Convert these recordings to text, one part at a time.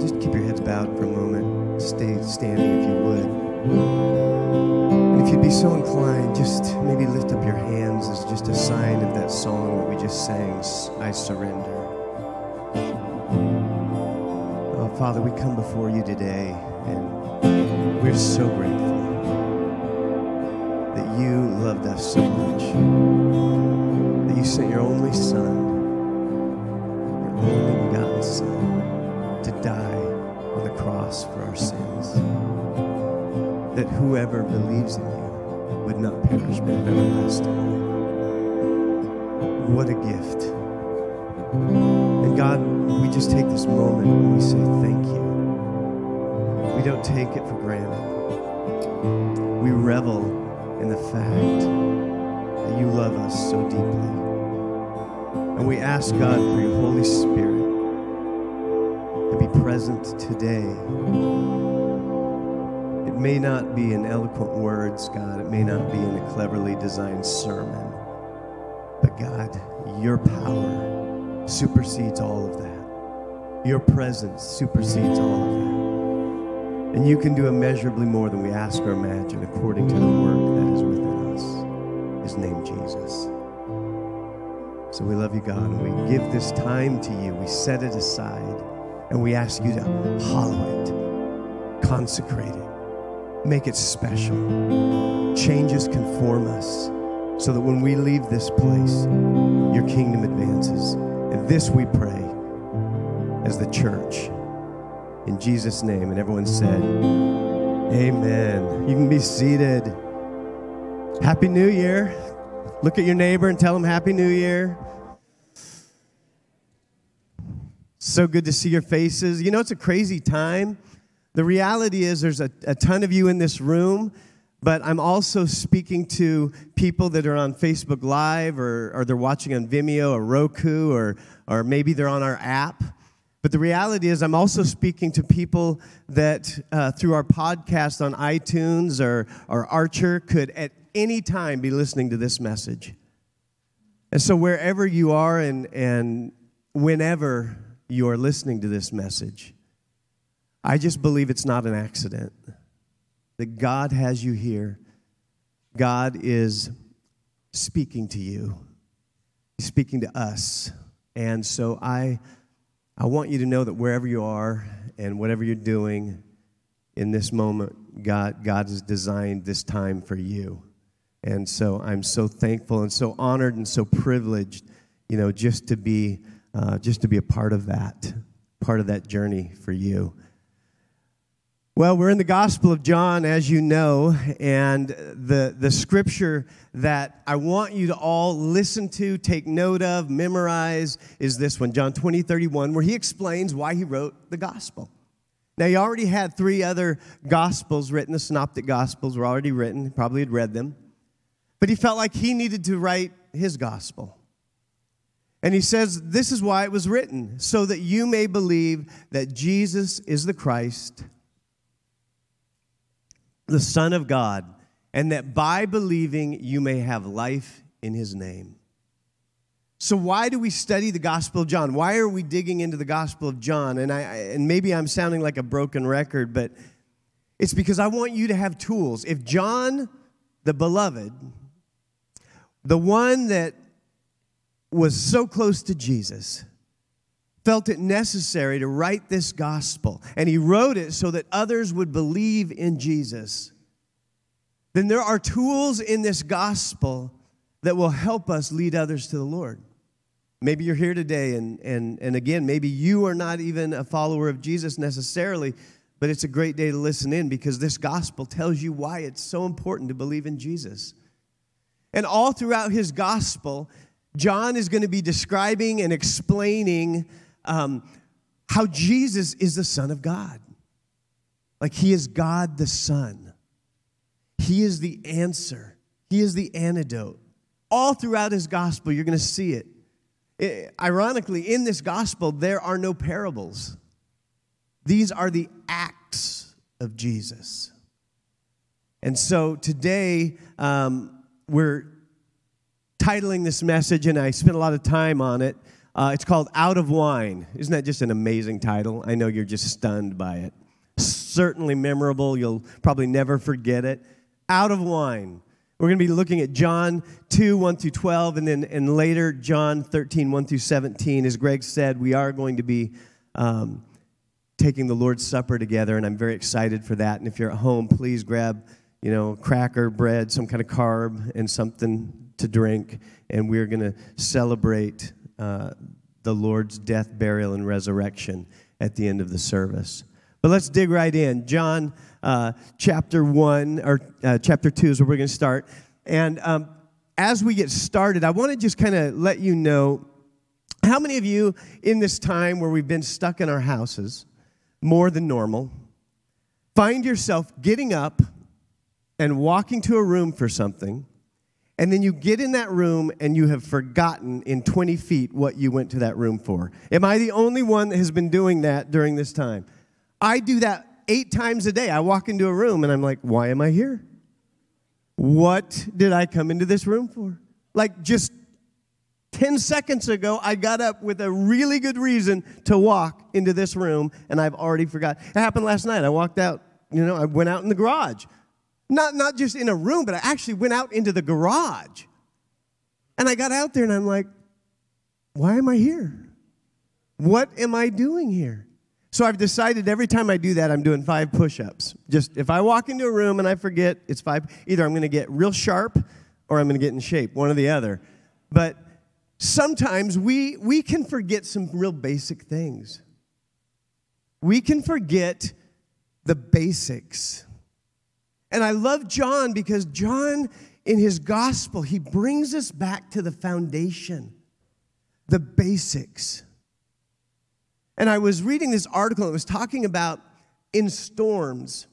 just keep your heads bowed for a moment. Stay standing if you would. And if you'd be so inclined, just maybe lift up your hands as just a sign of that song that we just sang, I Surrender. Oh, Father, we come before you today, and we're so grateful that you loved us so much, that you sent your only Son, your only begotten Son, cross for our sins. That whoever believes in you would not perish but have everlasting life. What a gift. And God, we just take this moment and we say thank you. We don't take it for granted. We revel in the fact that you love us so deeply. And we ask God for your Holy Spirit present today. It may not be in eloquent words, God. It may not be in a cleverly designed sermon. But God, your power supersedes all of that. Your presence supersedes all of that. And you can do immeasurably more than we ask or imagine according to the work that is within us. His name, Jesus. So we love you, God, and we give this time to you. We set it aside, and we ask you to hollow it, consecrate it, make it special, change us, conform us, so that when we leave this place, your kingdom advances. And this we pray as the church. In Jesus' name. And everyone said, Amen. You can be seated. Happy New Year. Look at your neighbor and tell him Happy New Year. So good to see your faces. You know, it's a crazy time. The reality is, there's a, a ton of you in this room, but I'm also speaking to people that are on Facebook Live or, or they're watching on Vimeo or Roku or, or maybe they're on our app. But the reality is, I'm also speaking to people that uh, through our podcast on iTunes or, or Archer could at any time be listening to this message. And so, wherever you are and, and whenever you are listening to this message, I just believe it's not an accident. That God has you here. God is speaking to you, He's speaking to us. And so, I. I want you to know that wherever you are and whatever you're doing in this moment, God, God has designed this time for you. And so I'm so thankful and so honored and so privileged, you know, just to be, uh, just to be a part of that, part of that journey for you. Well, we're in the Gospel of John, as you know, and the, the scripture that I want you to all listen to, take note of, memorize is this one, John 20, 31, where he explains why he wrote the Gospel. Now, he already had three other Gospels written, the Synoptic Gospels were already written, probably had read them, but he felt like he needed to write his Gospel. And he says, This is why it was written, so that you may believe that Jesus is the Christ the Son of God, and that by believing you may have life in his name. So, why do we study the Gospel of John? Why are we digging into the Gospel of John? And, I, and maybe I'm sounding like a broken record, but it's because I want you to have tools. If John, the beloved, the one that was so close to Jesus, felt it necessary to write this gospel, and he wrote it so that others would believe in Jesus, then there are tools in this gospel that will help us lead others to the Lord. Maybe you're here today, and, and, and again, maybe you are not even a follower of Jesus necessarily, but it's a great day to listen in because this gospel tells you why it's so important to believe in Jesus. And all throughout his gospel, John is going to be describing and explaining um, how Jesus is the Son of God. Like he is God the Son. He is the answer, He is the antidote. All throughout his gospel, you're going to see it. it. Ironically, in this gospel, there are no parables, these are the acts of Jesus. And so today, um, we're titling this message, and I spent a lot of time on it Uh, it's called Out of Wine. Isn't that just an amazing title? I know you're just stunned by it. Certainly memorable. You'll probably never forget it. Out of Wine. We're going to be looking at John 2, 1 through 12, and then and later John 13, 1 through 17. As Greg said, we are going to be um, taking the Lord's Supper together, and I'm very excited for that. And if you're at home, please grab, you know, cracker, bread, some kind of carb, and something to drink. And we're going to celebrate uh, the Lord's death, burial, and resurrection at the end of the service. But let's dig right in. John uh, chapter 1, or uh, chapter 2 is where we're going to start. And um, as we get started, I want to just kind of let you know how many of you in this time where we've been stuck in our houses more than normal find yourself getting up and walking to a room for something, and then you get in that room and you have forgotten in 20 feet what you went to that room for? Am I the only one that has been doing that during this time? I do that eight times a day. I walk into a room and I'm like, why am I here? What did I come into this room for? Like just 10 seconds ago, I got up with a really good reason to walk into this room and I've already forgot. It happened last night. I walked out, you know, I went out in the garage. Not, not just in a room, but I actually went out into the garage. And I got out there and I'm like, why am I here? What am I doing here? So I've decided every time I do that, I'm doing five push ups. Just if I walk into a room and I forget, it's five. Either I'm going to get real sharp or I'm going to get in shape, one or the other. But sometimes we, we can forget some real basic things. We can forget the basics. And I love John because John, in his gospel, he brings us back to the foundation, the basics. And I was reading this article, and it was talking about in storms,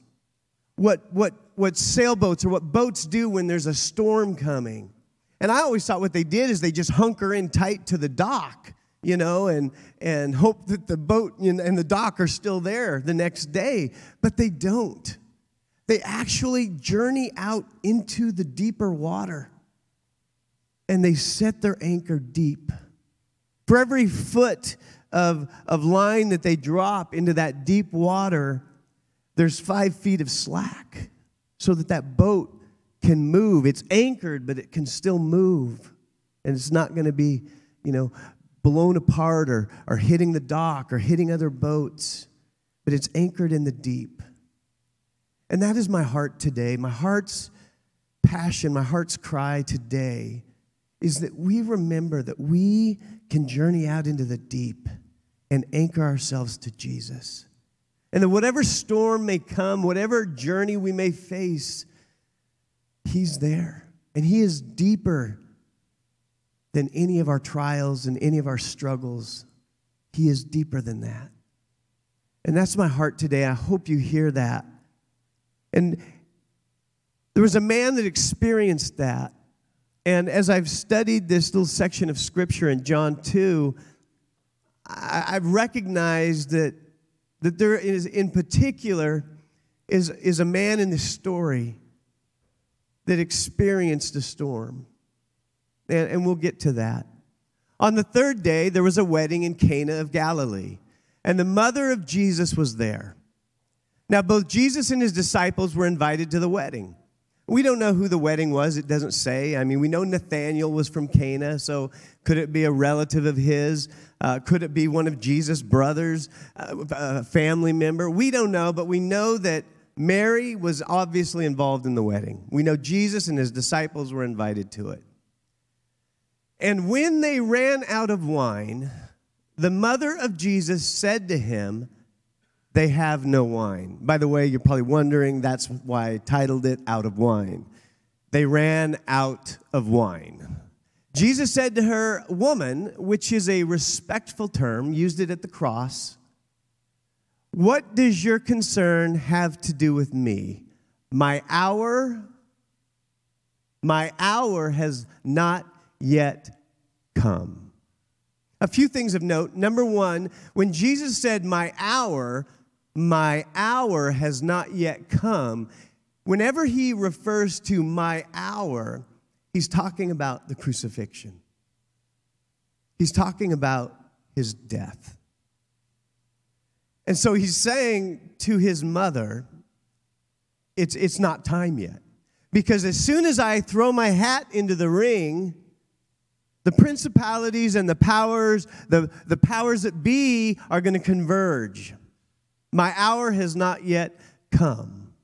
what, what, what sailboats or what boats do when there's a storm coming. And I always thought what they did is they just hunker in tight to the dock, you know, and, and hope that the boat and the dock are still there the next day. But they don't. They actually journey out into the deeper water and they set their anchor deep. For every foot of, of line that they drop into that deep water, there's five feet of slack so that that boat can move. It's anchored, but it can still move. And it's not going to be, you know, blown apart or, or hitting the dock or hitting other boats, but it's anchored in the deep. And that is my heart today. My heart's passion, my heart's cry today is that we remember that we can journey out into the deep and anchor ourselves to Jesus. And that whatever storm may come, whatever journey we may face, He's there. And He is deeper than any of our trials and any of our struggles. He is deeper than that. And that's my heart today. I hope you hear that. And there was a man that experienced that. And as I've studied this little section of scripture in John 2, I've recognized that, that there is, in particular, is, is a man in this story that experienced a storm. And, and we'll get to that. On the third day, there was a wedding in Cana of Galilee, and the mother of Jesus was there. Now, both Jesus and his disciples were invited to the wedding. We don't know who the wedding was, it doesn't say. I mean, we know Nathaniel was from Cana, so could it be a relative of his? Uh, could it be one of Jesus' brothers, uh, a family member? We don't know, but we know that Mary was obviously involved in the wedding. We know Jesus and his disciples were invited to it. And when they ran out of wine, the mother of Jesus said to him, They have no wine. By the way, you're probably wondering that's why I titled it Out of Wine. They ran out of wine. Jesus said to her, Woman, which is a respectful term, used it at the cross. What does your concern have to do with me? My hour, my hour has not yet come. A few things of note. Number one, when Jesus said, My hour, my hour has not yet come, whenever he refers to my hour, he's talking about the crucifixion. He's talking about his death. And so he's saying to his mother, it's, it's not time yet. Because as soon as I throw my hat into the ring, the principalities and the powers, the, the powers that be, are going to converge. My hour has not yet come.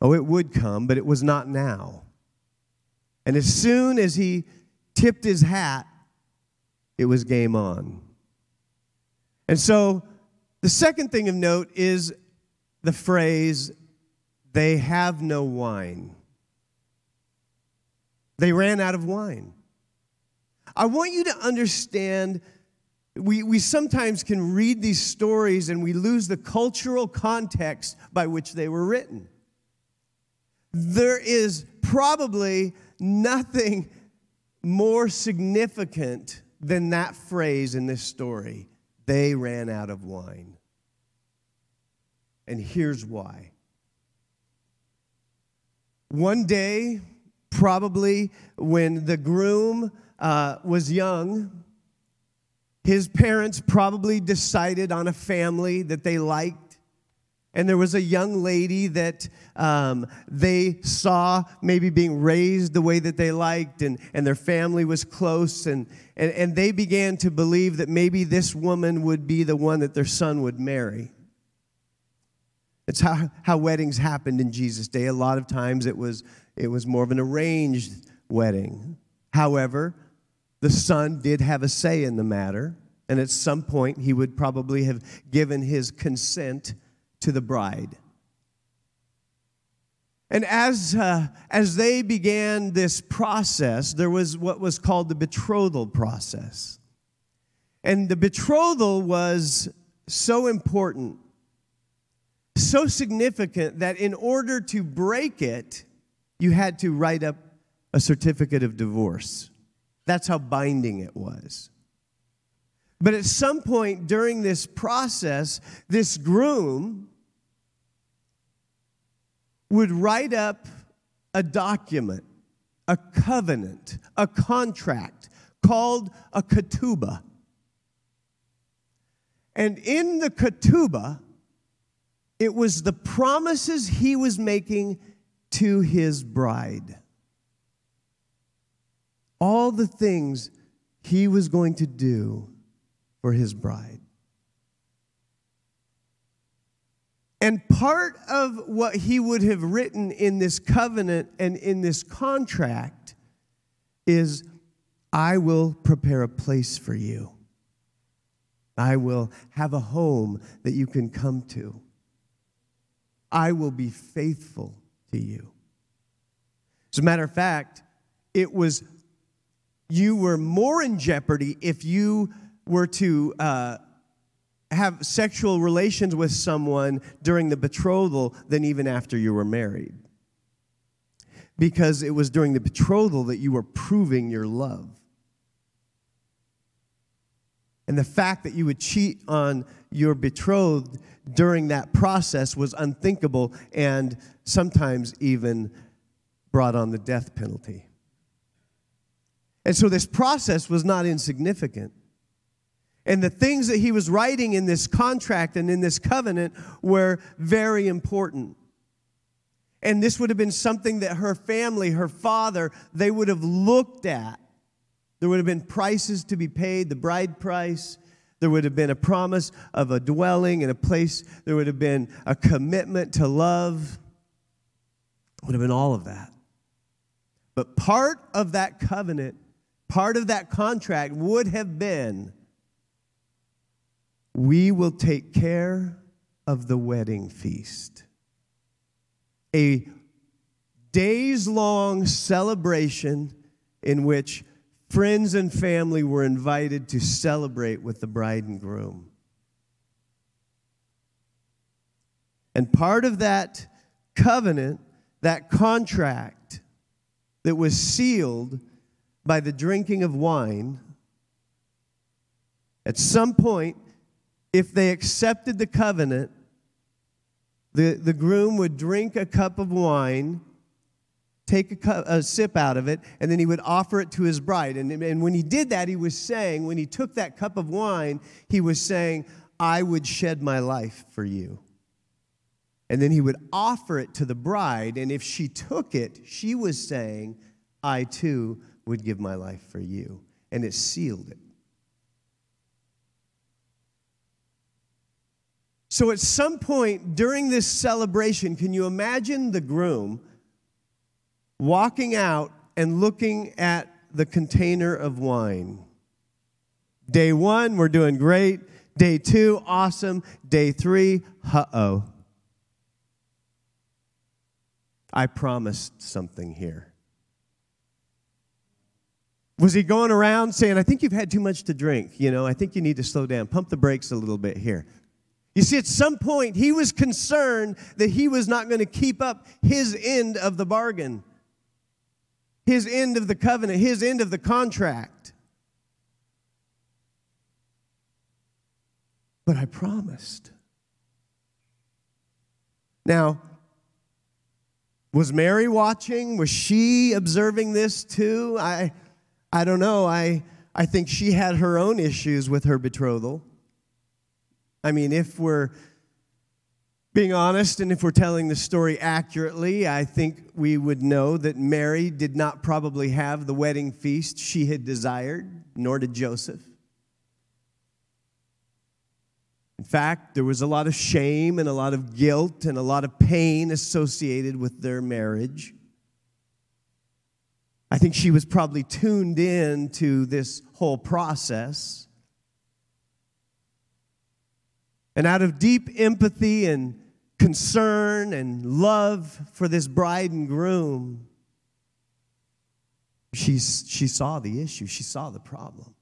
Oh, it would come, but it was not now. And as soon as he tipped his hat, it was game on. And so the second thing of note is the phrase, they have no wine. They ran out of wine. I want you to understand we, we sometimes can read these stories and we lose the cultural context by which they were written. There is probably nothing more significant than that phrase in this story. They ran out of wine. And here's why. One day, probably when the groom uh, was young, his parents probably decided on a family that they liked. And there was a young lady that um, they saw maybe being raised the way that they liked, and, and their family was close. And, and, and they began to believe that maybe this woman would be the one that their son would marry. It's how, how weddings happened in Jesus' day. A lot of times it was, it was more of an arranged wedding. However, the son did have a say in the matter, and at some point he would probably have given his consent to the bride. And as, uh, as they began this process, there was what was called the betrothal process. And the betrothal was so important, so significant that in order to break it, you had to write up a certificate of divorce. That's how binding it was. But at some point during this process, this groom would write up a document, a covenant, a contract called a ketubah. And in the ketubah, it was the promises he was making to his bride all the things he was going to do for his bride. And part of what he would have written in this covenant and in this contract is I will prepare a place for you. I will have a home that you can come to. I will be faithful to you. As a matter of fact, it was you were more in jeopardy if you were to uh, have sexual relations with someone during the betrothal than even after you were married. Because it was during the betrothal that you were proving your love. And the fact that you would cheat on your betrothed during that process was unthinkable and sometimes even brought on the death penalty. And so this process was not insignificant. And the things that he was writing in this contract and in this covenant were very important. And this would have been something that her family, her father, they would have looked at. There would have been prices to be paid, the bride price. There would have been a promise of a dwelling and a place. There would have been a commitment to love. Would have been all of that. But part of that covenant part of that contract would have been we will take care of the wedding feast. A days long celebration in which friends and family were invited to celebrate with the bride and groom. And part of that covenant, that contract that was sealed, by the drinking of wine, at some point, if they accepted the covenant, the, the groom would drink a cup of wine take a, cup, a, sip out of it, and then he would offer it to his bride. And, and when he did that, he was saying, when he took that cup of wine, he was saying, I would shed my life for you. And then he would offer it to the bride, and if she took it, she was saying, I too would give my life for you. And it sealed it. So at some point during this celebration, can you imagine the groom walking out and looking at the container of wine? Day one, we're doing great. Day two, awesome. Day three, uh oh. I promised something here. Was he going around saying, I think you've had too much to drink? You know, I think you need to slow down. Pump the brakes a little bit here. You see, at some point, he was concerned that he was not going to keep up his end of the bargain, his end of the covenant, his end of the contract. But I promised. Now, was Mary watching? Was she observing this too? I, I don't know. I, I think she had her own issues with her betrothal. I mean, if we're being honest and if we're telling the story accurately, I think we would know that Mary did not probably have the wedding feast she had desired, nor did Joseph. In fact, there was a lot of shame and a lot of guilt and a lot of pain associated with their marriage. I think she was probably tuned in to this whole process. And out of deep empathy and concern and love for this bride and groom, she, she saw the issue, she saw the problem.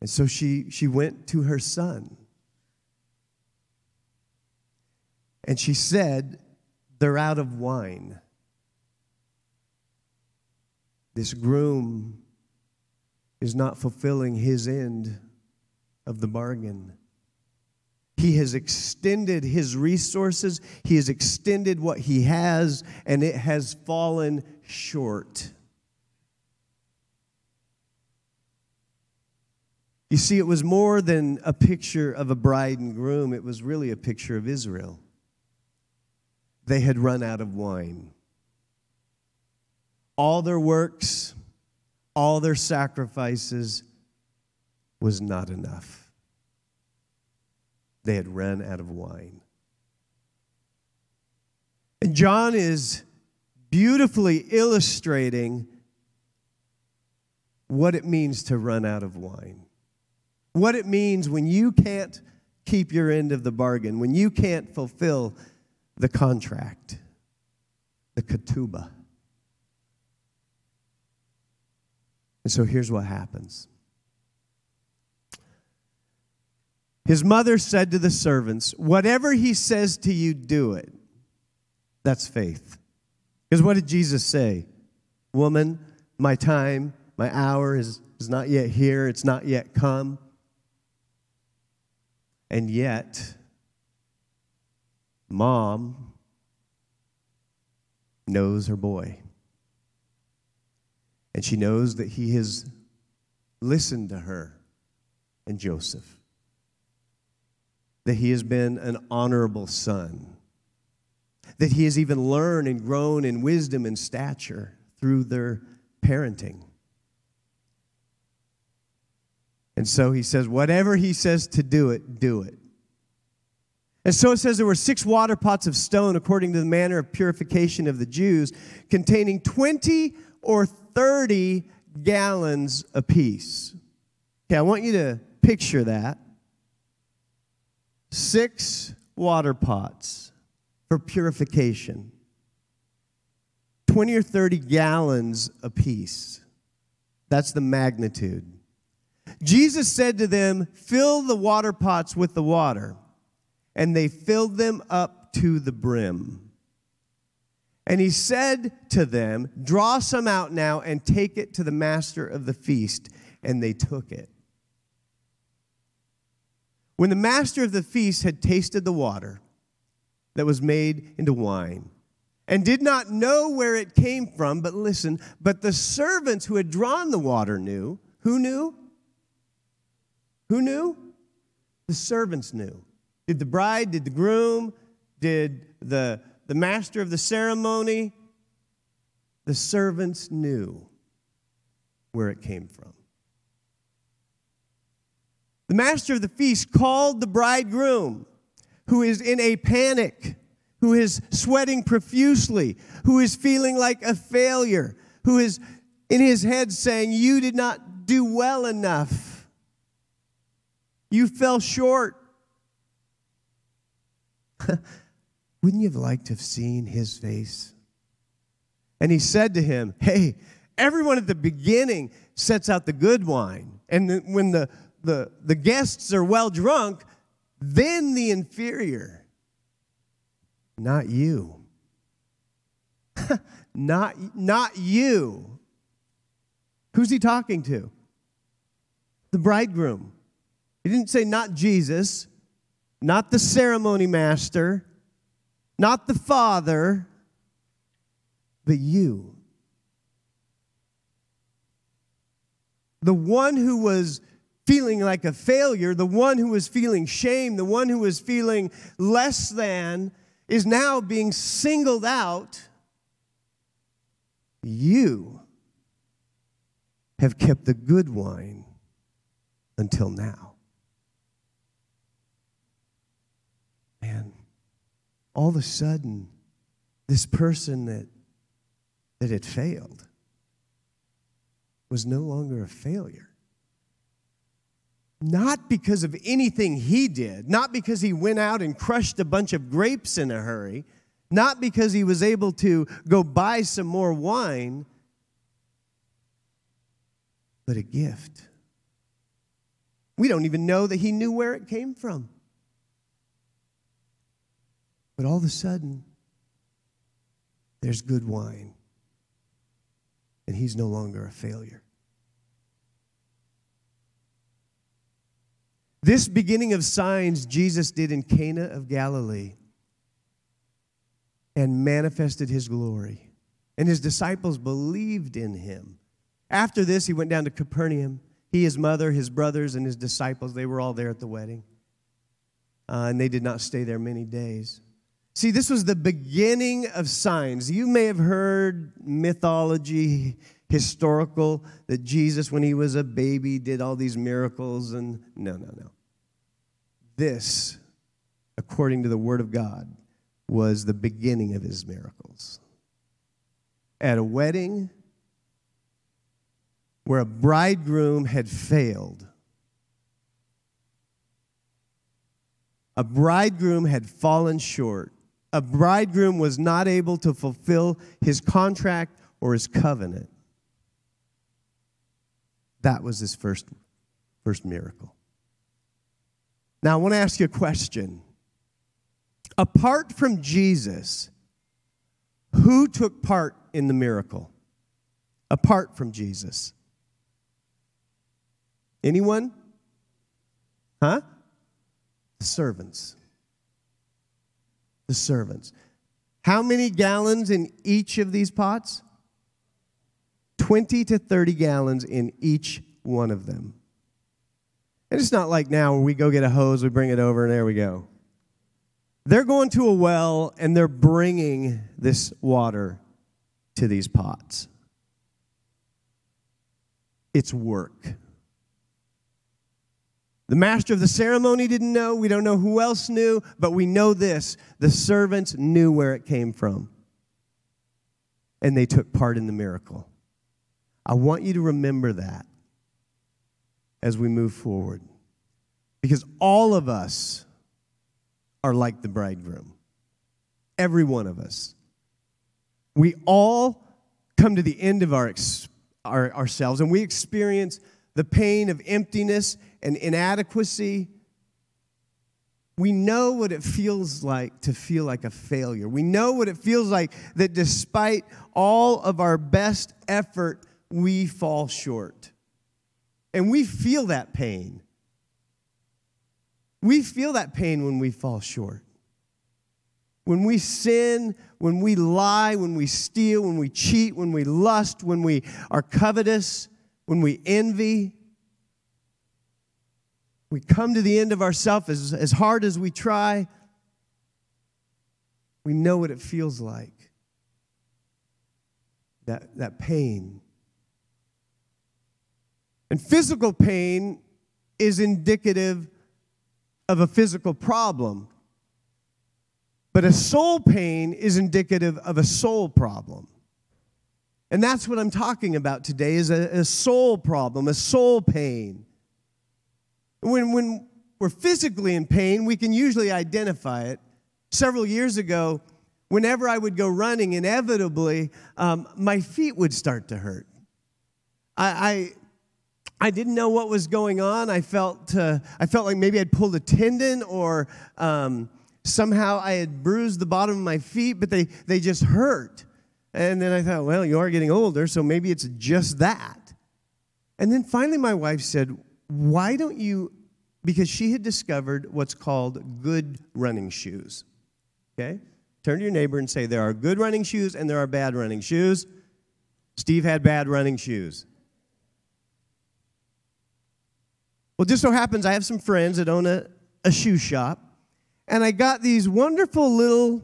And so she, she went to her son. And she said, They're out of wine. This groom is not fulfilling his end of the bargain. He has extended his resources, he has extended what he has, and it has fallen short. You see, it was more than a picture of a bride and groom, it was really a picture of Israel. They had run out of wine. All their works, all their sacrifices was not enough. They had run out of wine. And John is beautifully illustrating what it means to run out of wine. What it means when you can't keep your end of the bargain, when you can't fulfill the contract, the ketubah. And so here's what happens His mother said to the servants, Whatever he says to you, do it. That's faith. Because what did Jesus say? Woman, my time, my hour is, is not yet here, it's not yet come. And yet, mom knows her boy. And she knows that he has listened to her and Joseph that he has been an honorable son, that he has even learned and grown in wisdom and stature through their parenting. And so he says, whatever he says to do it, do it. And so it says there were six water pots of stone, according to the manner of purification of the Jews, containing 20 or 30 gallons apiece. Okay, I want you to picture that six water pots for purification, 20 or 30 gallons apiece. That's the magnitude. Jesus said to them, Fill the water pots with the water. And they filled them up to the brim. And he said to them, Draw some out now and take it to the master of the feast. And they took it. When the master of the feast had tasted the water that was made into wine, and did not know where it came from. But listen, but the servants who had drawn the water knew. Who knew? Who knew? The servants knew. Did the bride, did the groom, did the, the master of the ceremony? The servants knew where it came from. The master of the feast called the bridegroom, who is in a panic, who is sweating profusely, who is feeling like a failure, who is in his head saying, You did not do well enough. You fell short. Wouldn't you have liked to have seen his face? And he said to him, Hey, everyone at the beginning sets out the good wine. And when the, the, the guests are well drunk, then the inferior. Not you. not, not you. Who's he talking to? The bridegroom. He didn't say not Jesus, not the ceremony master, not the father, but you. The one who was feeling like a failure, the one who was feeling shame, the one who was feeling less than, is now being singled out. You have kept the good wine until now. All of a sudden, this person that, that had failed was no longer a failure. Not because of anything he did, not because he went out and crushed a bunch of grapes in a hurry, not because he was able to go buy some more wine, but a gift. We don't even know that he knew where it came from. But all of a sudden, there's good wine, and he's no longer a failure. This beginning of signs Jesus did in Cana of Galilee and manifested his glory. And his disciples believed in him. After this, he went down to Capernaum. He, his mother, his brothers, and his disciples, they were all there at the wedding. Uh, and they did not stay there many days. See, this was the beginning of signs. You may have heard mythology, historical, that Jesus, when he was a baby, did all these miracles. And no, no, no. This, according to the Word of God, was the beginning of his miracles. At a wedding where a bridegroom had failed, a bridegroom had fallen short, a bridegroom was not able to fulfill his contract or his covenant. That was his first, first miracle. Now, I want to ask you a question. Apart from Jesus, who took part in the miracle? Apart from Jesus. Anyone? Huh? The servants. The servants. How many gallons in each of these pots? 20 to 30 gallons in each one of them. And it's not like now where we go get a hose, we bring it over, and there we go. They're going to a well and they're bringing this water to these pots. It's work. The master of the ceremony didn't know. We don't know who else knew, but we know this the servants knew where it came from. And they took part in the miracle. I want you to remember that as we move forward. Because all of us are like the bridegroom. Every one of us. We all come to the end of our, our, ourselves and we experience the pain of emptiness and inadequacy. We know what it feels like to feel like a failure. We know what it feels like that despite all of our best effort, we fall short. And we feel that pain. We feel that pain when we fall short. when we sin, when we lie, when we steal, when we cheat, when we lust, when we are covetous, when we envy, we come to the end of ourselves as, as hard as we try, we know what it feels like. That, that pain. And physical pain is indicative of a physical problem. But a soul pain is indicative of a soul problem. And that's what I'm talking about today is a, a soul problem, a soul pain. When, when we're physically in pain, we can usually identify it. Several years ago, whenever I would go running, inevitably, um, my feet would start to hurt. I, I, I, didn't know what was going on. I felt, uh, I felt like maybe I'd pulled a tendon or um, somehow I had bruised the bottom of my feet, but they, they just hurt. And then I thought, well, you are getting older, so maybe it's just that. And then finally, my wife said, why don't you, because she had discovered what's called good running shoes. Okay? Turn to your neighbor and say, there are good running shoes and there are bad running shoes. Steve had bad running shoes. Well, just so happens I have some friends that own a, a shoe shop, and I got these wonderful little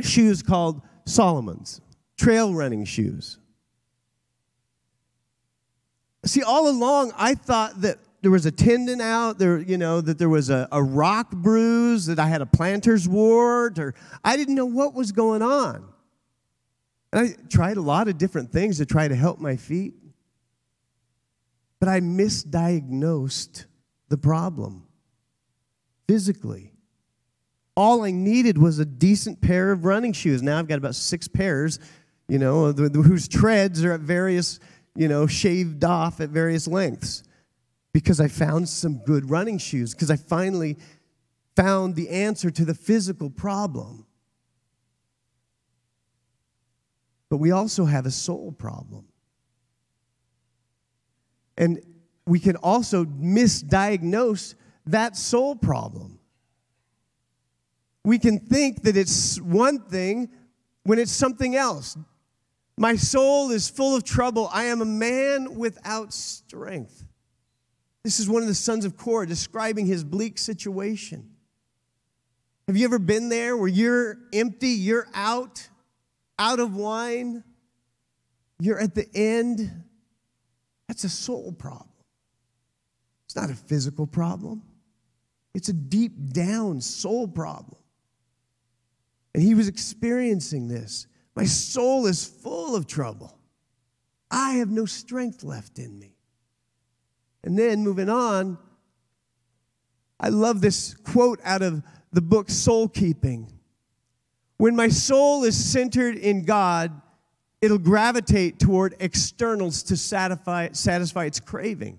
shoes called Salomon's, trail running shoes. See, all along, I thought that there was a tendon out, there, you know, that there was a, a rock bruise, that I had a planter's wart, or I didn't know what was going on. And I tried a lot of different things to try to help my feet. But I misdiagnosed the problem physically. All I needed was a decent pair of running shoes. Now I've got about six pairs, you know, whose treads are at various you know, shaved off at various lengths because I found some good running shoes, because I finally found the answer to the physical problem. But we also have a soul problem. And we can also misdiagnose that soul problem. We can think that it's one thing when it's something else. My soul is full of trouble. I am a man without strength. This is one of the sons of Korah describing his bleak situation. Have you ever been there where you're empty, you're out, out of wine, you're at the end? That's a soul problem. It's not a physical problem, it's a deep down soul problem. And he was experiencing this. My soul is full of trouble. I have no strength left in me. And then moving on, I love this quote out of the book Soul Keeping. When my soul is centered in God, it'll gravitate toward externals to satisfy, satisfy its craving,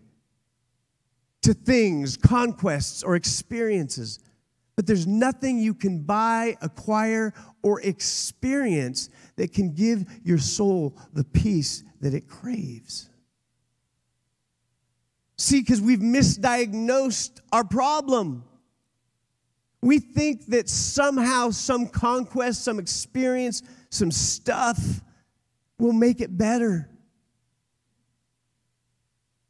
to things, conquests, or experiences. But there's nothing you can buy, acquire, or experience that can give your soul the peace that it craves. See, because we've misdiagnosed our problem. We think that somehow some conquest, some experience, some stuff will make it better.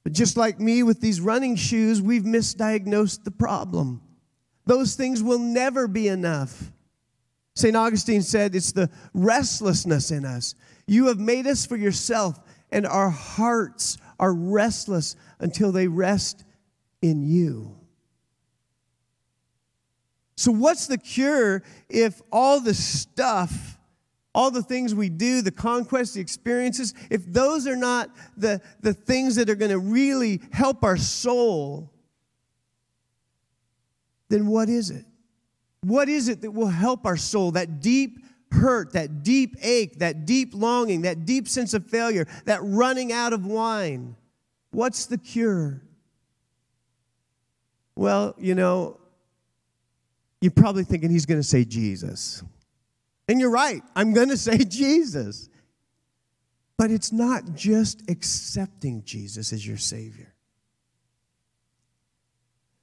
But just like me with these running shoes, we've misdiagnosed the problem. Those things will never be enough. St. Augustine said, It's the restlessness in us. You have made us for yourself, and our hearts are restless until they rest in you. So, what's the cure if all the stuff, all the things we do, the conquests, the experiences, if those are not the, the things that are going to really help our soul, then what is it? What is it that will help our soul? That deep hurt, that deep ache, that deep longing, that deep sense of failure, that running out of wine. What's the cure? Well, you know, you're probably thinking he's going to say Jesus. And you're right, I'm going to say Jesus. But it's not just accepting Jesus as your Savior.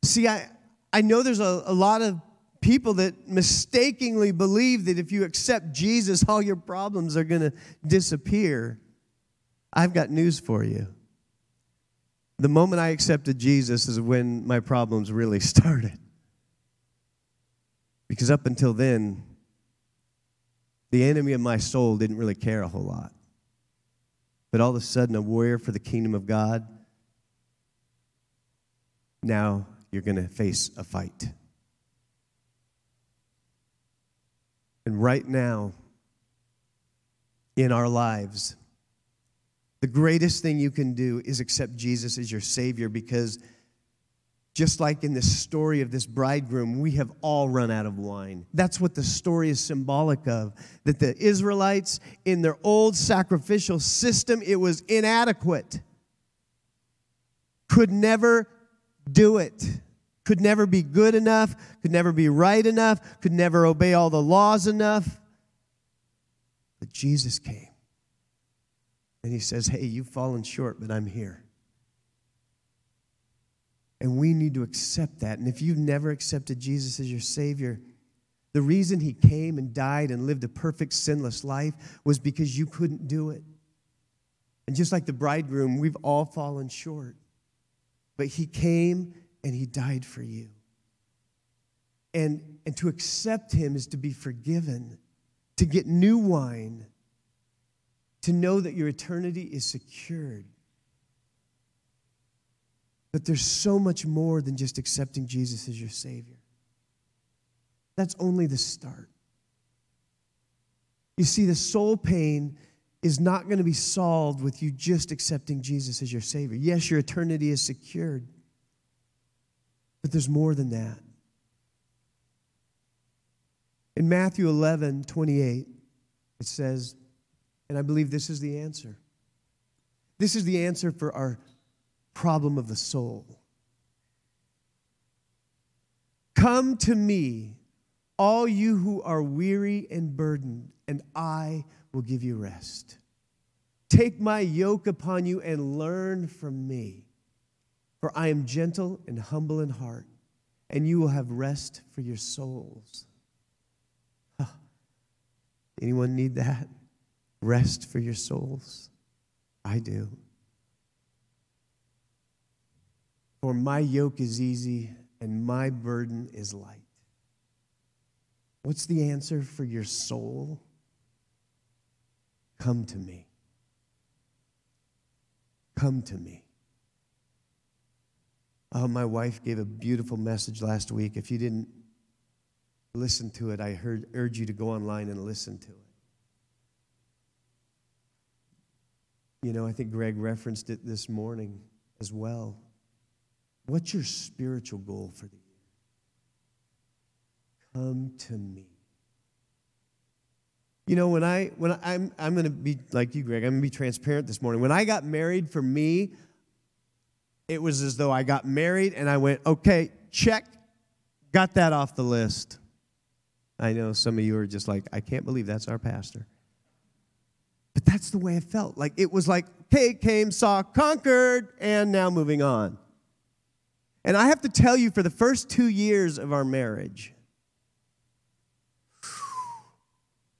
See, I, I know there's a, a lot of people that mistakenly believe that if you accept Jesus, all your problems are going to disappear. I've got news for you. The moment I accepted Jesus is when my problems really started. Because up until then, the enemy of my soul didn't really care a whole lot. But all of a sudden, a warrior for the kingdom of God, now you're going to face a fight. And right now, in our lives, the greatest thing you can do is accept Jesus as your Savior because just like in the story of this bridegroom, we have all run out of wine. That's what the story is symbolic of. That the Israelites, in their old sacrificial system, it was inadequate, could never do it could never be good enough, could never be right enough, could never obey all the laws enough. But Jesus came. And he says, Hey, you've fallen short, but I'm here. And we need to accept that. And if you've never accepted Jesus as your Savior, the reason he came and died and lived a perfect, sinless life was because you couldn't do it. And just like the bridegroom, we've all fallen short. But he came and he died for you. And, and to accept him is to be forgiven, to get new wine, to know that your eternity is secured. But there's so much more than just accepting Jesus as your Savior. That's only the start. You see, the soul pain is not going to be solved with you just accepting Jesus as your Savior. Yes, your eternity is secured. But there's more than that. In Matthew 11, 28, it says, and I believe this is the answer. This is the answer for our problem of the soul. Come to me, all you who are weary and burdened, and I will give you rest. Take my yoke upon you and learn from me for I am gentle and humble in heart, and you will have rest for your souls. Huh. Anyone need that? Rest for your souls? I do. For my yoke is easy and my burden is light. What's the answer for your soul? Come to me. Come to me. Oh, my wife gave a beautiful message last week. If you didn't listen to it, I heard, urge you to go online and listen to it. You know, I think Greg referenced it this morning as well. What's your spiritual goal for the year? Come to me. You know, when I when I'm I'm to be like you, Greg. I'm to be transparent this morning. When I got married, for me, it was as though I got married and I went, okay, check, got that off the list. I know some of you are just like, I can't believe that's our pastor. But that's the way it felt. Like it was like, okay, came, saw, conquered, and now moving on. And I have to tell you, for the first two years of our marriage,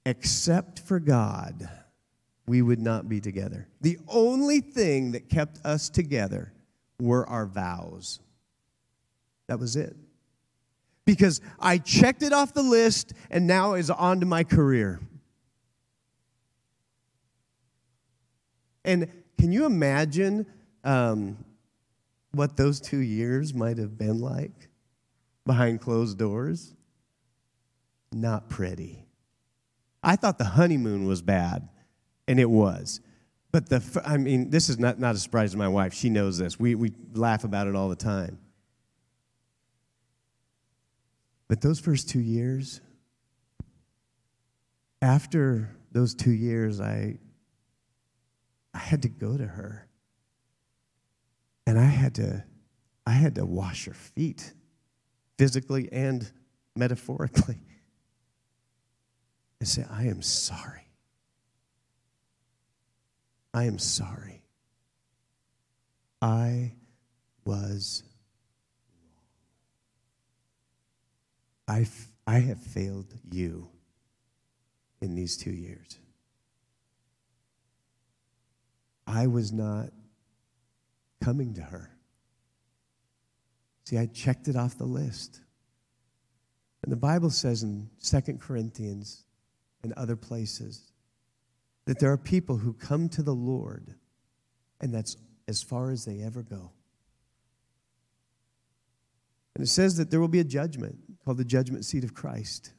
except for God, we would not be together. The only thing that kept us together were our vows. That was it. Because I checked it off the list and now is on to my career. And can you imagine um, what those two years might have been like behind closed doors? Not pretty. I thought the honeymoon was bad, and it was. But the, I mean, this is not, not a surprise to my wife. She knows this. We, we laugh about it all the time. But those first two years, after those two years, I, I had to go to her. And I had to, I had to wash her feet, physically and metaphorically, and say, I am sorry. I am sorry. I was wrong. I, f- I have failed you in these two years. I was not coming to her. See, I checked it off the list. And the Bible says in 2 Corinthians and other places that there are people who come to the Lord, and that's as far as they ever go. And it says that there will be a judgment called the judgment seat of Christ.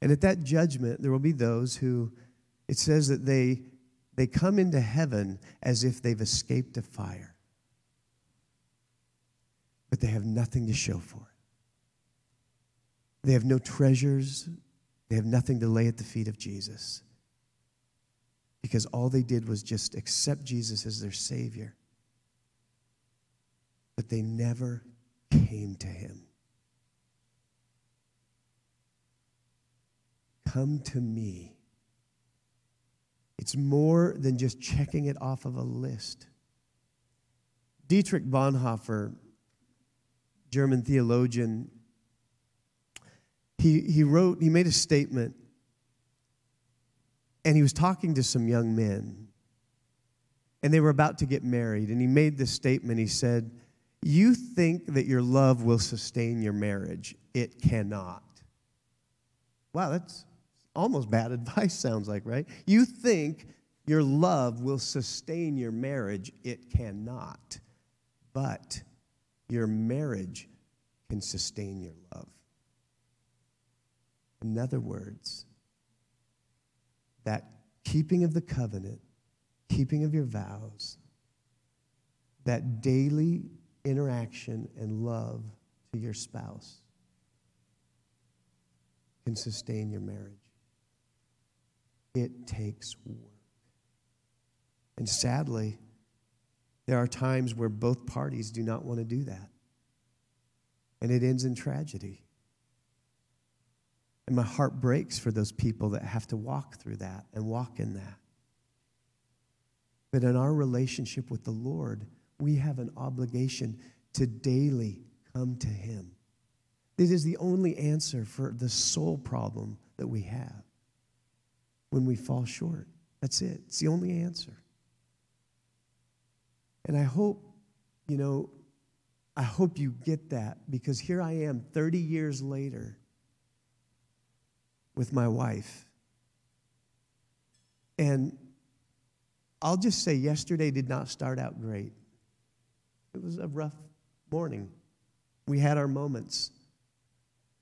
And at that judgment, there will be those who, it says that they, they come into heaven as if they've escaped a fire, but they have nothing to show for it. They have no treasures, they have nothing to lay at the feet of Jesus because all they did was just accept Jesus as their Savior. But they never came to Him. Come to me. It's more than just checking it off of a list. Dietrich Bonhoeffer, German theologian, he, he wrote, he made a statement, and he was talking to some young men, and they were about to get married. And he made this statement. He said, You think that your love will sustain your marriage, it cannot. Wow, that's almost bad advice, sounds like, right? You think your love will sustain your marriage, it cannot. But your marriage can sustain your love. In other words, that keeping of the covenant, keeping of your vows, that daily interaction and love to your spouse can sustain your marriage. It takes work. And sadly, there are times where both parties do not want to do that. And it ends in tragedy. And my heart breaks for those people that have to walk through that and walk in that. But in our relationship with the Lord, we have an obligation to daily come to Him. It is the only answer for the soul problem that we have when we fall short. That's it, it's the only answer. And I hope, you know, I hope you get that because here I am 30 years later with my wife. And I'll just say, yesterday did not start out great. It was a rough morning. We had our moments.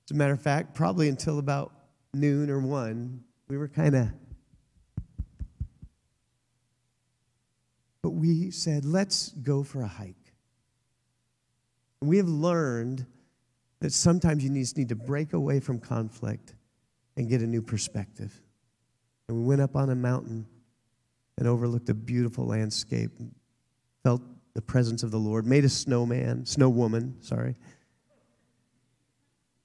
As a matter of fact, probably until about noon or one, we were kind of. But we said, let's go for a hike. We have learned that sometimes you just need to break away from conflict and get a new perspective. And we went up on a mountain and overlooked a beautiful landscape, felt the presence of the Lord, made a snowman, snow woman, sorry.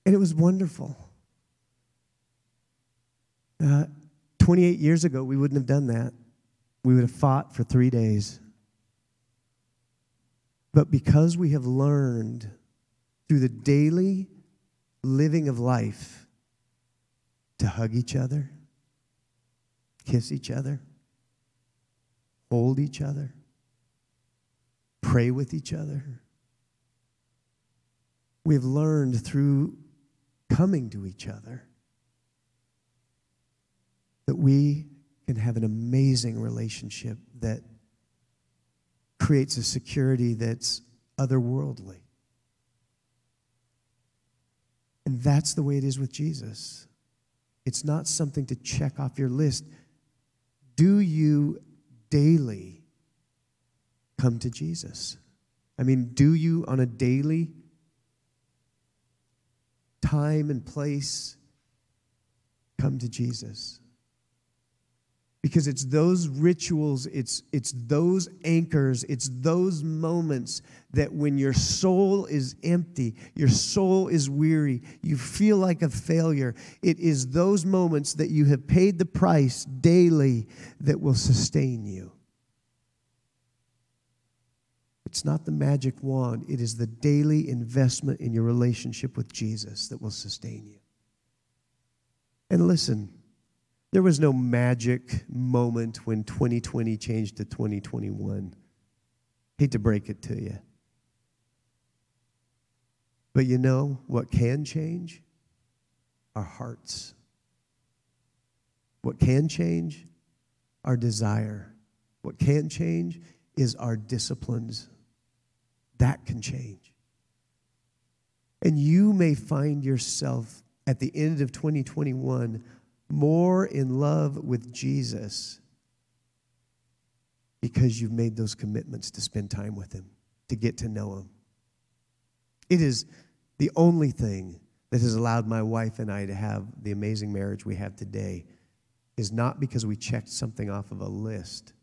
And it was wonderful. Uh, 28 years ago, we wouldn't have done that. We would have fought for three days. But because we have learned through the daily living of life to hug each other, kiss each other, hold each other, pray with each other. We've learned through coming to each other that we can have an amazing relationship that creates a security that's otherworldly. And that's the way it is with Jesus. It's not something to check off your list. Do you daily come to Jesus? I mean, do you on a daily time and place come to Jesus? Because it's those rituals, it's, it's those anchors, it's those moments that when your soul is empty, your soul is weary, you feel like a failure, it is those moments that you have paid the price daily that will sustain you. It's not the magic wand, it is the daily investment in your relationship with Jesus that will sustain you. And listen, there was no magic moment when 2020 changed to 2021. Hate to break it to you. But you know what can change? Our hearts. What can change? Our desire. What can change is our disciplines. That can change. And you may find yourself at the end of 2021 more in love with Jesus because you've made those commitments to spend time with Him, to get to know Him. It is the only thing that has allowed my wife and I to have the amazing marriage we have today is not because we checked something off of a list,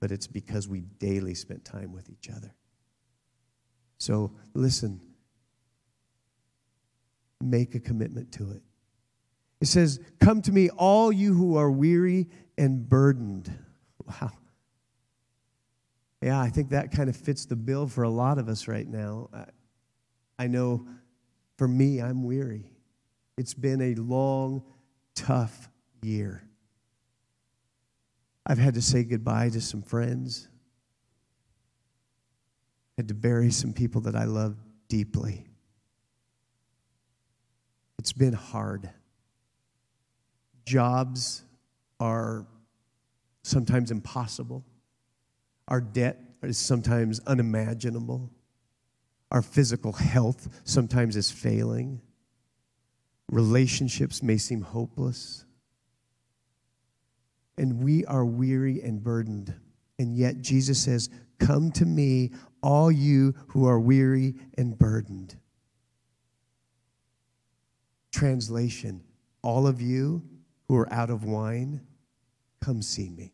but it's because we daily spent time with each other. So listen, make a commitment to it. It says, Come to me, all you who are weary and burdened. Wow. Yeah, I think that kind of fits the bill for a lot of us right now. I know for me, I'm weary. It's been a long, tough year. I've had to say goodbye to some friends, had to bury some people that I love deeply. It's been hard. Jobs are sometimes impossible. Our debt is sometimes unimaginable. Our physical health sometimes is failing. Relationships may seem hopeless. And we are weary and burdened. And yet Jesus says, Come to me, all you who are weary and burdened. Translation All of you who are out of wine, come see me.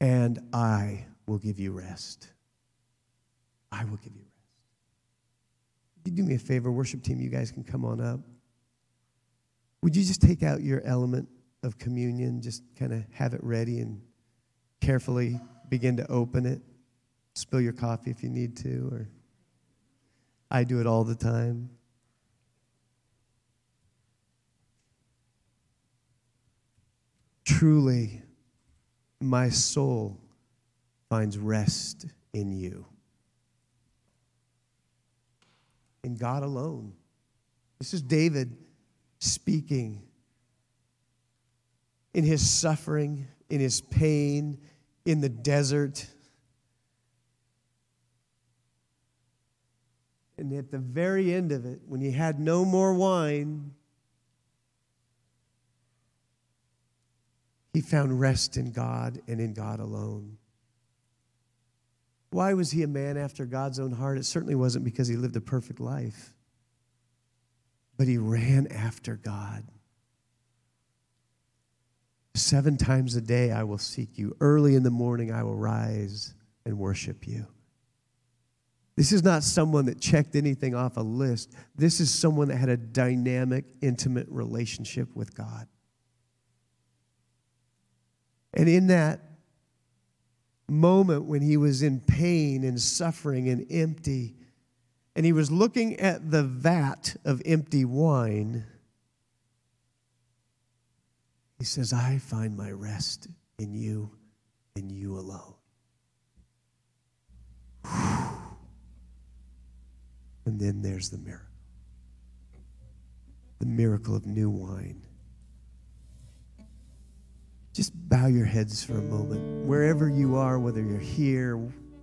And I will give you rest. I will give you rest. You do me a favor, worship team? You guys can come on up. Would you just take out your element of communion, just kind of have it ready and carefully begin to open it? Spill your coffee if you need to, or I do it all the time. Truly, my soul finds rest in you. In God alone. This is David speaking in his suffering, in his pain, in the desert. And at the very end of it, when he had no more wine, He found rest in God and in God alone. Why was he a man after God's own heart? It certainly wasn't because he lived a perfect life, but he ran after God. Seven times a day I will seek you. Early in the morning I will rise and worship you. This is not someone that checked anything off a list. This is someone that had a dynamic, intimate relationship with God. And in that moment when he was in pain and suffering and empty, and he was looking at the vat of empty wine, he says, I find my rest in you and you alone. And then there's the miracle the miracle of new wine. Just bow your heads for a moment. Wherever you are, whether you're here,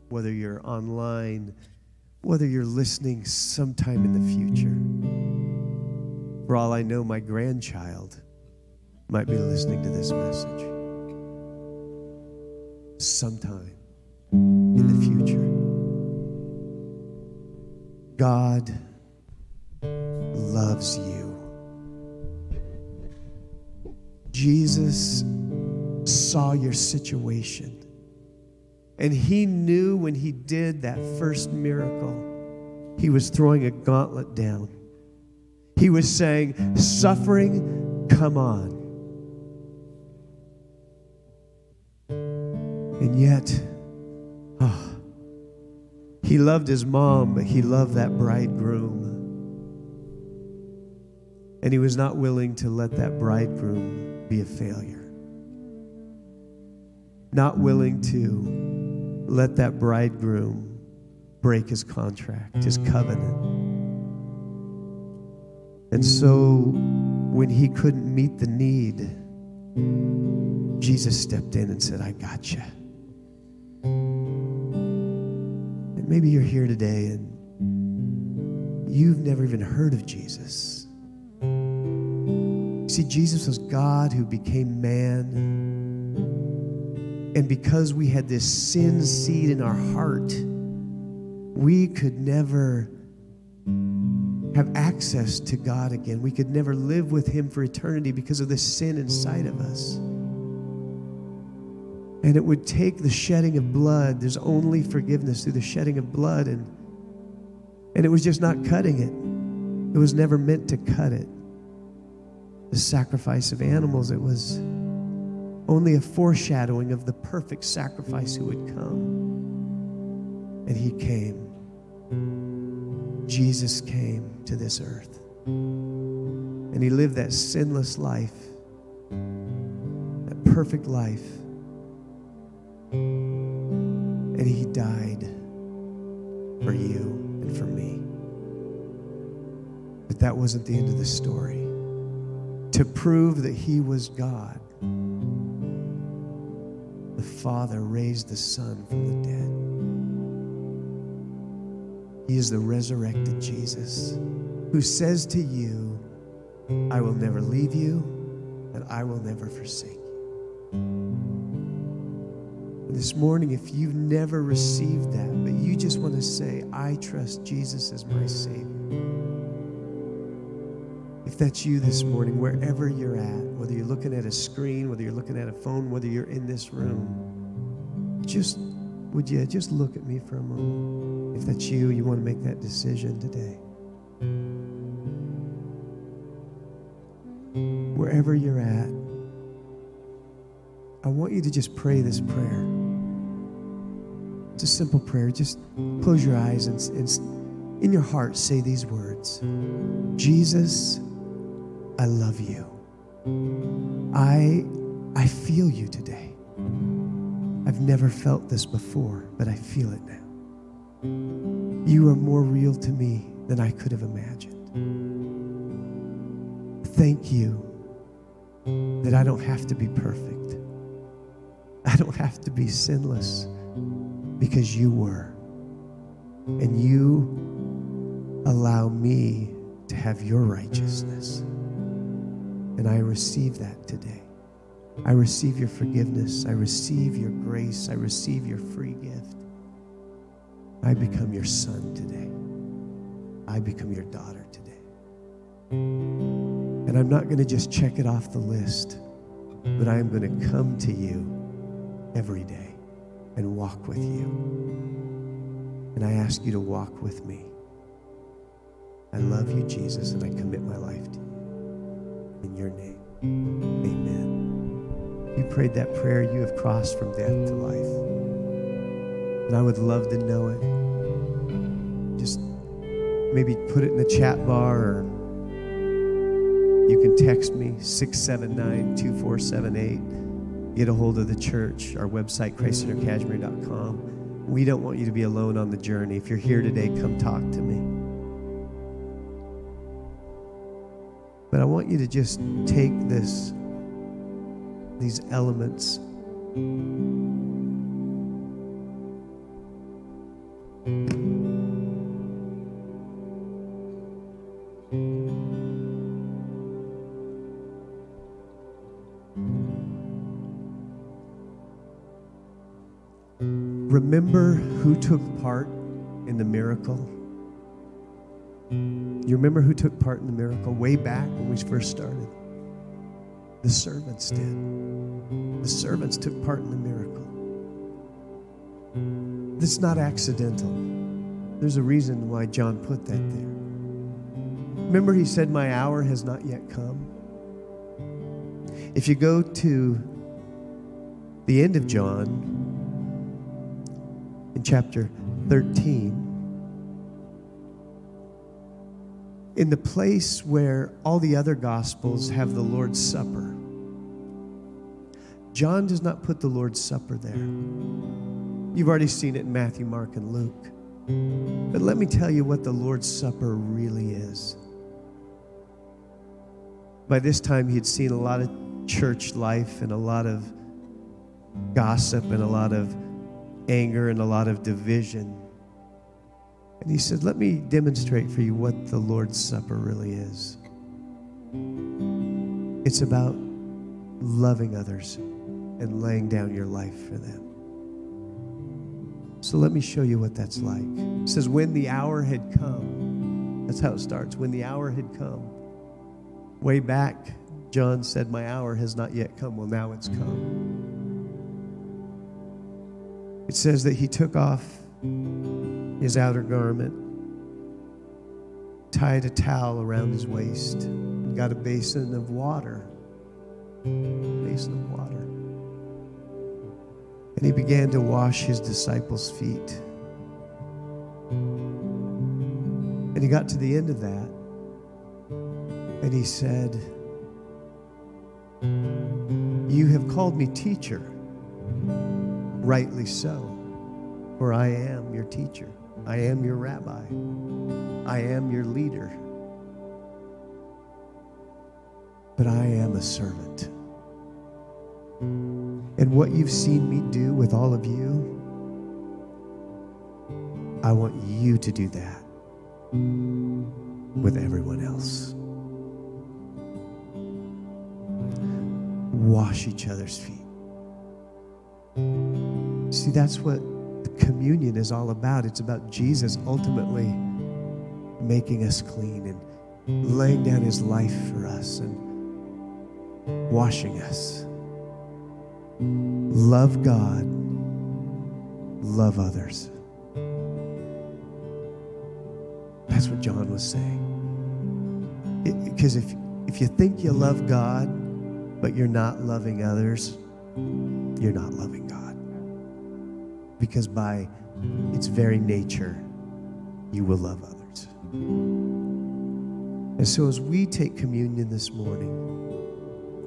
whether you're online, whether you're listening sometime in the future. For all I know, my grandchild might be listening to this message sometime in the future. God loves you. Jesus saw your situation. And he knew when he did that first miracle, he was throwing a gauntlet down. He was saying, Suffering, come on. And yet, oh, he loved his mom, but he loved that bridegroom. And he was not willing to let that bridegroom be a failure. Not willing to let that bridegroom break his contract, his covenant. And so when he couldn't meet the need, Jesus stepped in and said, I got you. And maybe you're here today and you've never even heard of Jesus. See, Jesus was God who became man. And because we had this sin seed in our heart, we could never have access to God again. We could never live with Him for eternity because of the sin inside of us. And it would take the shedding of blood. There's only forgiveness through the shedding of blood. And, and it was just not cutting it, it was never meant to cut it. The sacrifice of animals, it was only a foreshadowing of the perfect sacrifice who would come. And He came. Jesus came to this earth. And he lived that sinless life, that perfect life. And he died for you and for me. But that wasn't the end of the story. To prove that he was God, the Father raised the Son from the dead. He is the resurrected Jesus who says to you, I will never leave you and I will never forsake you. This morning, if you've never received that, but you just want to say, I trust Jesus as my Savior. If that's you this morning, wherever you're at, whether you're looking at a screen, whether you're looking at a phone, whether you're in this room, just would you just look at me for a moment? If that's you, you want to make that decision today. Wherever you're at, I want you to just pray this prayer. It's a simple prayer. Just close your eyes and, and in your heart say these words Jesus, I love you. I, I feel you today. I've never felt this before, but I feel it now. You are more real to me than I could have imagined. Thank you that I don't have to be perfect. I don't have to be sinless because you were. And you allow me to have your righteousness. And I receive that today. I receive your forgiveness. I receive your grace. I receive your free gift. I become your son today. I become your daughter today. And I'm not going to just check it off the list, but I am going to come to you every day and walk with you. And I ask you to walk with me. I love you, Jesus, and I commit my life to you. In your name, amen. You prayed that prayer, you have crossed from death to life. And I would love to know it. Just maybe put it in the chat bar or you can text me 679 2478. Get a hold of the church, our website, ChristCenterCashmere.com. We don't want you to be alone on the journey. If you're here today, come talk to me. But I want you to just take this, these elements. Remember who took part in the miracle? You remember who took part in the miracle way back when we first started? The servants did. The servants took part in the miracle. It's not accidental. There's a reason why John put that there. Remember, he said, My hour has not yet come. If you go to the end of John, in chapter 13, in the place where all the other gospels have the Lord's Supper. John does not put the Lord's Supper there. You've already seen it in Matthew, Mark, and Luke. But let me tell you what the Lord's Supper really is. By this time, he had seen a lot of church life and a lot of gossip and a lot of anger and a lot of division. And he said, Let me demonstrate for you what the Lord's Supper really is. It's about loving others and laying down your life for them. So let me show you what that's like. It says, When the hour had come, that's how it starts. When the hour had come, way back, John said, My hour has not yet come. Well, now it's come. It says that he took off his outer garment, tied a towel around his waist, and got a basin of water. Basin of water. And he began to wash his disciples' feet. And he got to the end of that, and he said, You have called me teacher, rightly so, for I am your teacher. I am your rabbi. I am your leader. But I am a servant. And what you've seen me do with all of you, I want you to do that with everyone else. Wash each other's feet. See, that's what communion is all about. It's about Jesus ultimately making us clean and laying down his life for us and washing us. Love God, love others. That's what John was saying. Because if, if you think you love God, but you're not loving others, you're not loving. Because by its very nature, you will love others. And so as we take communion this morning,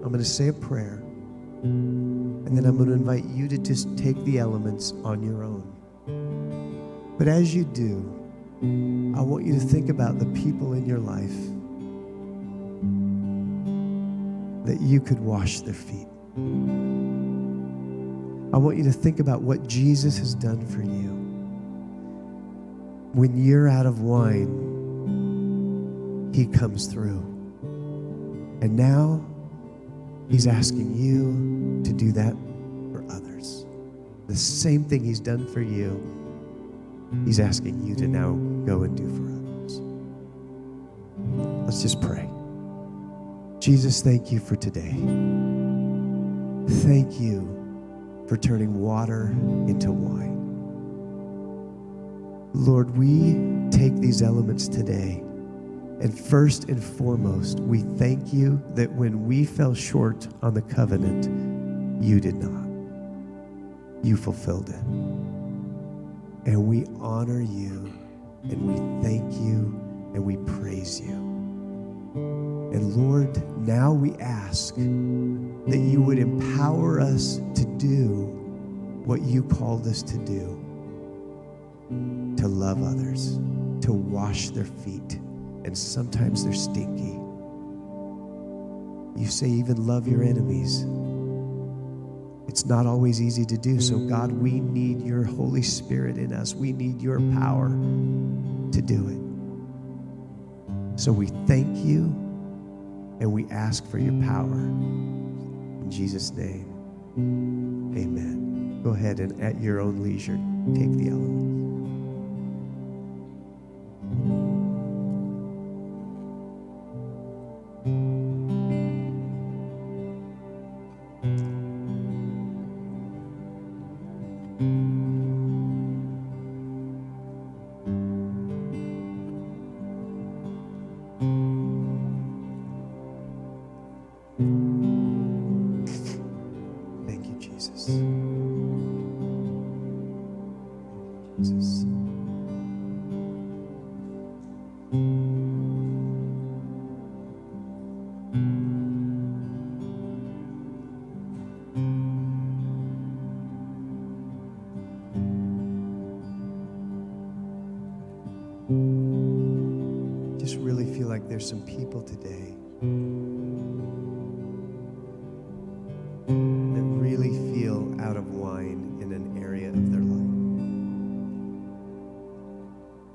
I'm going to say a prayer. And then I'm going to invite you to just take the elements on your own. But as you do, I want you to think about the people in your life that you could wash their feet. I want you to think about what Jesus has done for you. When you're out of wine, He comes through. And now He's asking you to do that for others. The same thing He's done for you, He's asking you to now go and do for others. Let's just pray. Jesus, thank you for today. Thank you for turning water into wine. Lord, we take these elements today and first and foremost, we thank you that when we fell short on the covenant, you did not. You fulfilled it. And we honor you and we thank you and we praise you. And Lord, now we ask that you would empower us to do what you called us to do to love others, to wash their feet and sometimes they're stinky. You say, even love your enemies. It's not always easy to do. So, God, we need your Holy Spirit in us. We need your power to do it. So, we thank you and we ask for your power. In Jesus' name, amen. Go ahead and at your own leisure, take the elements.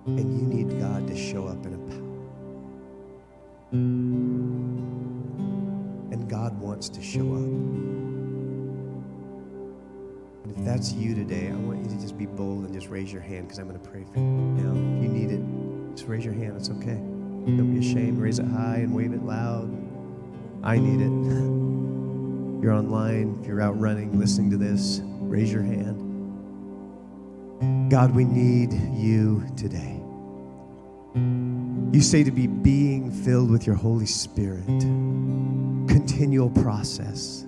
And you need God to show up in a power. And God wants to show up. And if that's you today, I want you to just be bold and just raise your hand because I'm going to pray for you. Now, if you need it, just raise your hand. It's okay. Don't be ashamed. Raise it high and wave it loud. I need it. If you're online, if you're out running, listening to this, raise your hand. God, we need you today. You say to be being filled with your Holy Spirit, continual process.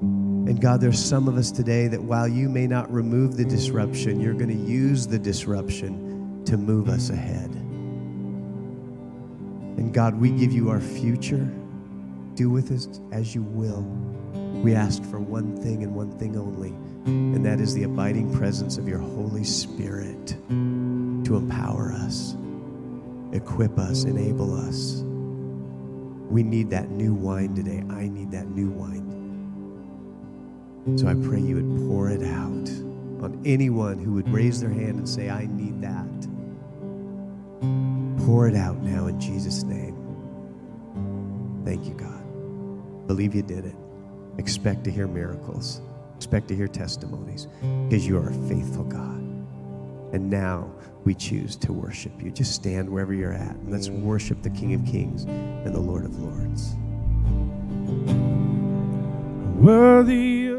And God, there's some of us today that while you may not remove the disruption, you're going to use the disruption to move us ahead. And God, we give you our future. Do with us as you will. We ask for one thing and one thing only, and that is the abiding presence of your Holy Spirit to empower us, equip us, enable us. We need that new wine today. I need that new wine. So I pray you would pour it out on anyone who would raise their hand and say, I need that. Pour it out now in Jesus' name. Thank you, God. Believe you did it. Expect to hear miracles. Expect to hear testimonies because you are a faithful God. And now we choose to worship you. Just stand wherever you're at and let's worship the King of Kings and the Lord of Lords. Worthy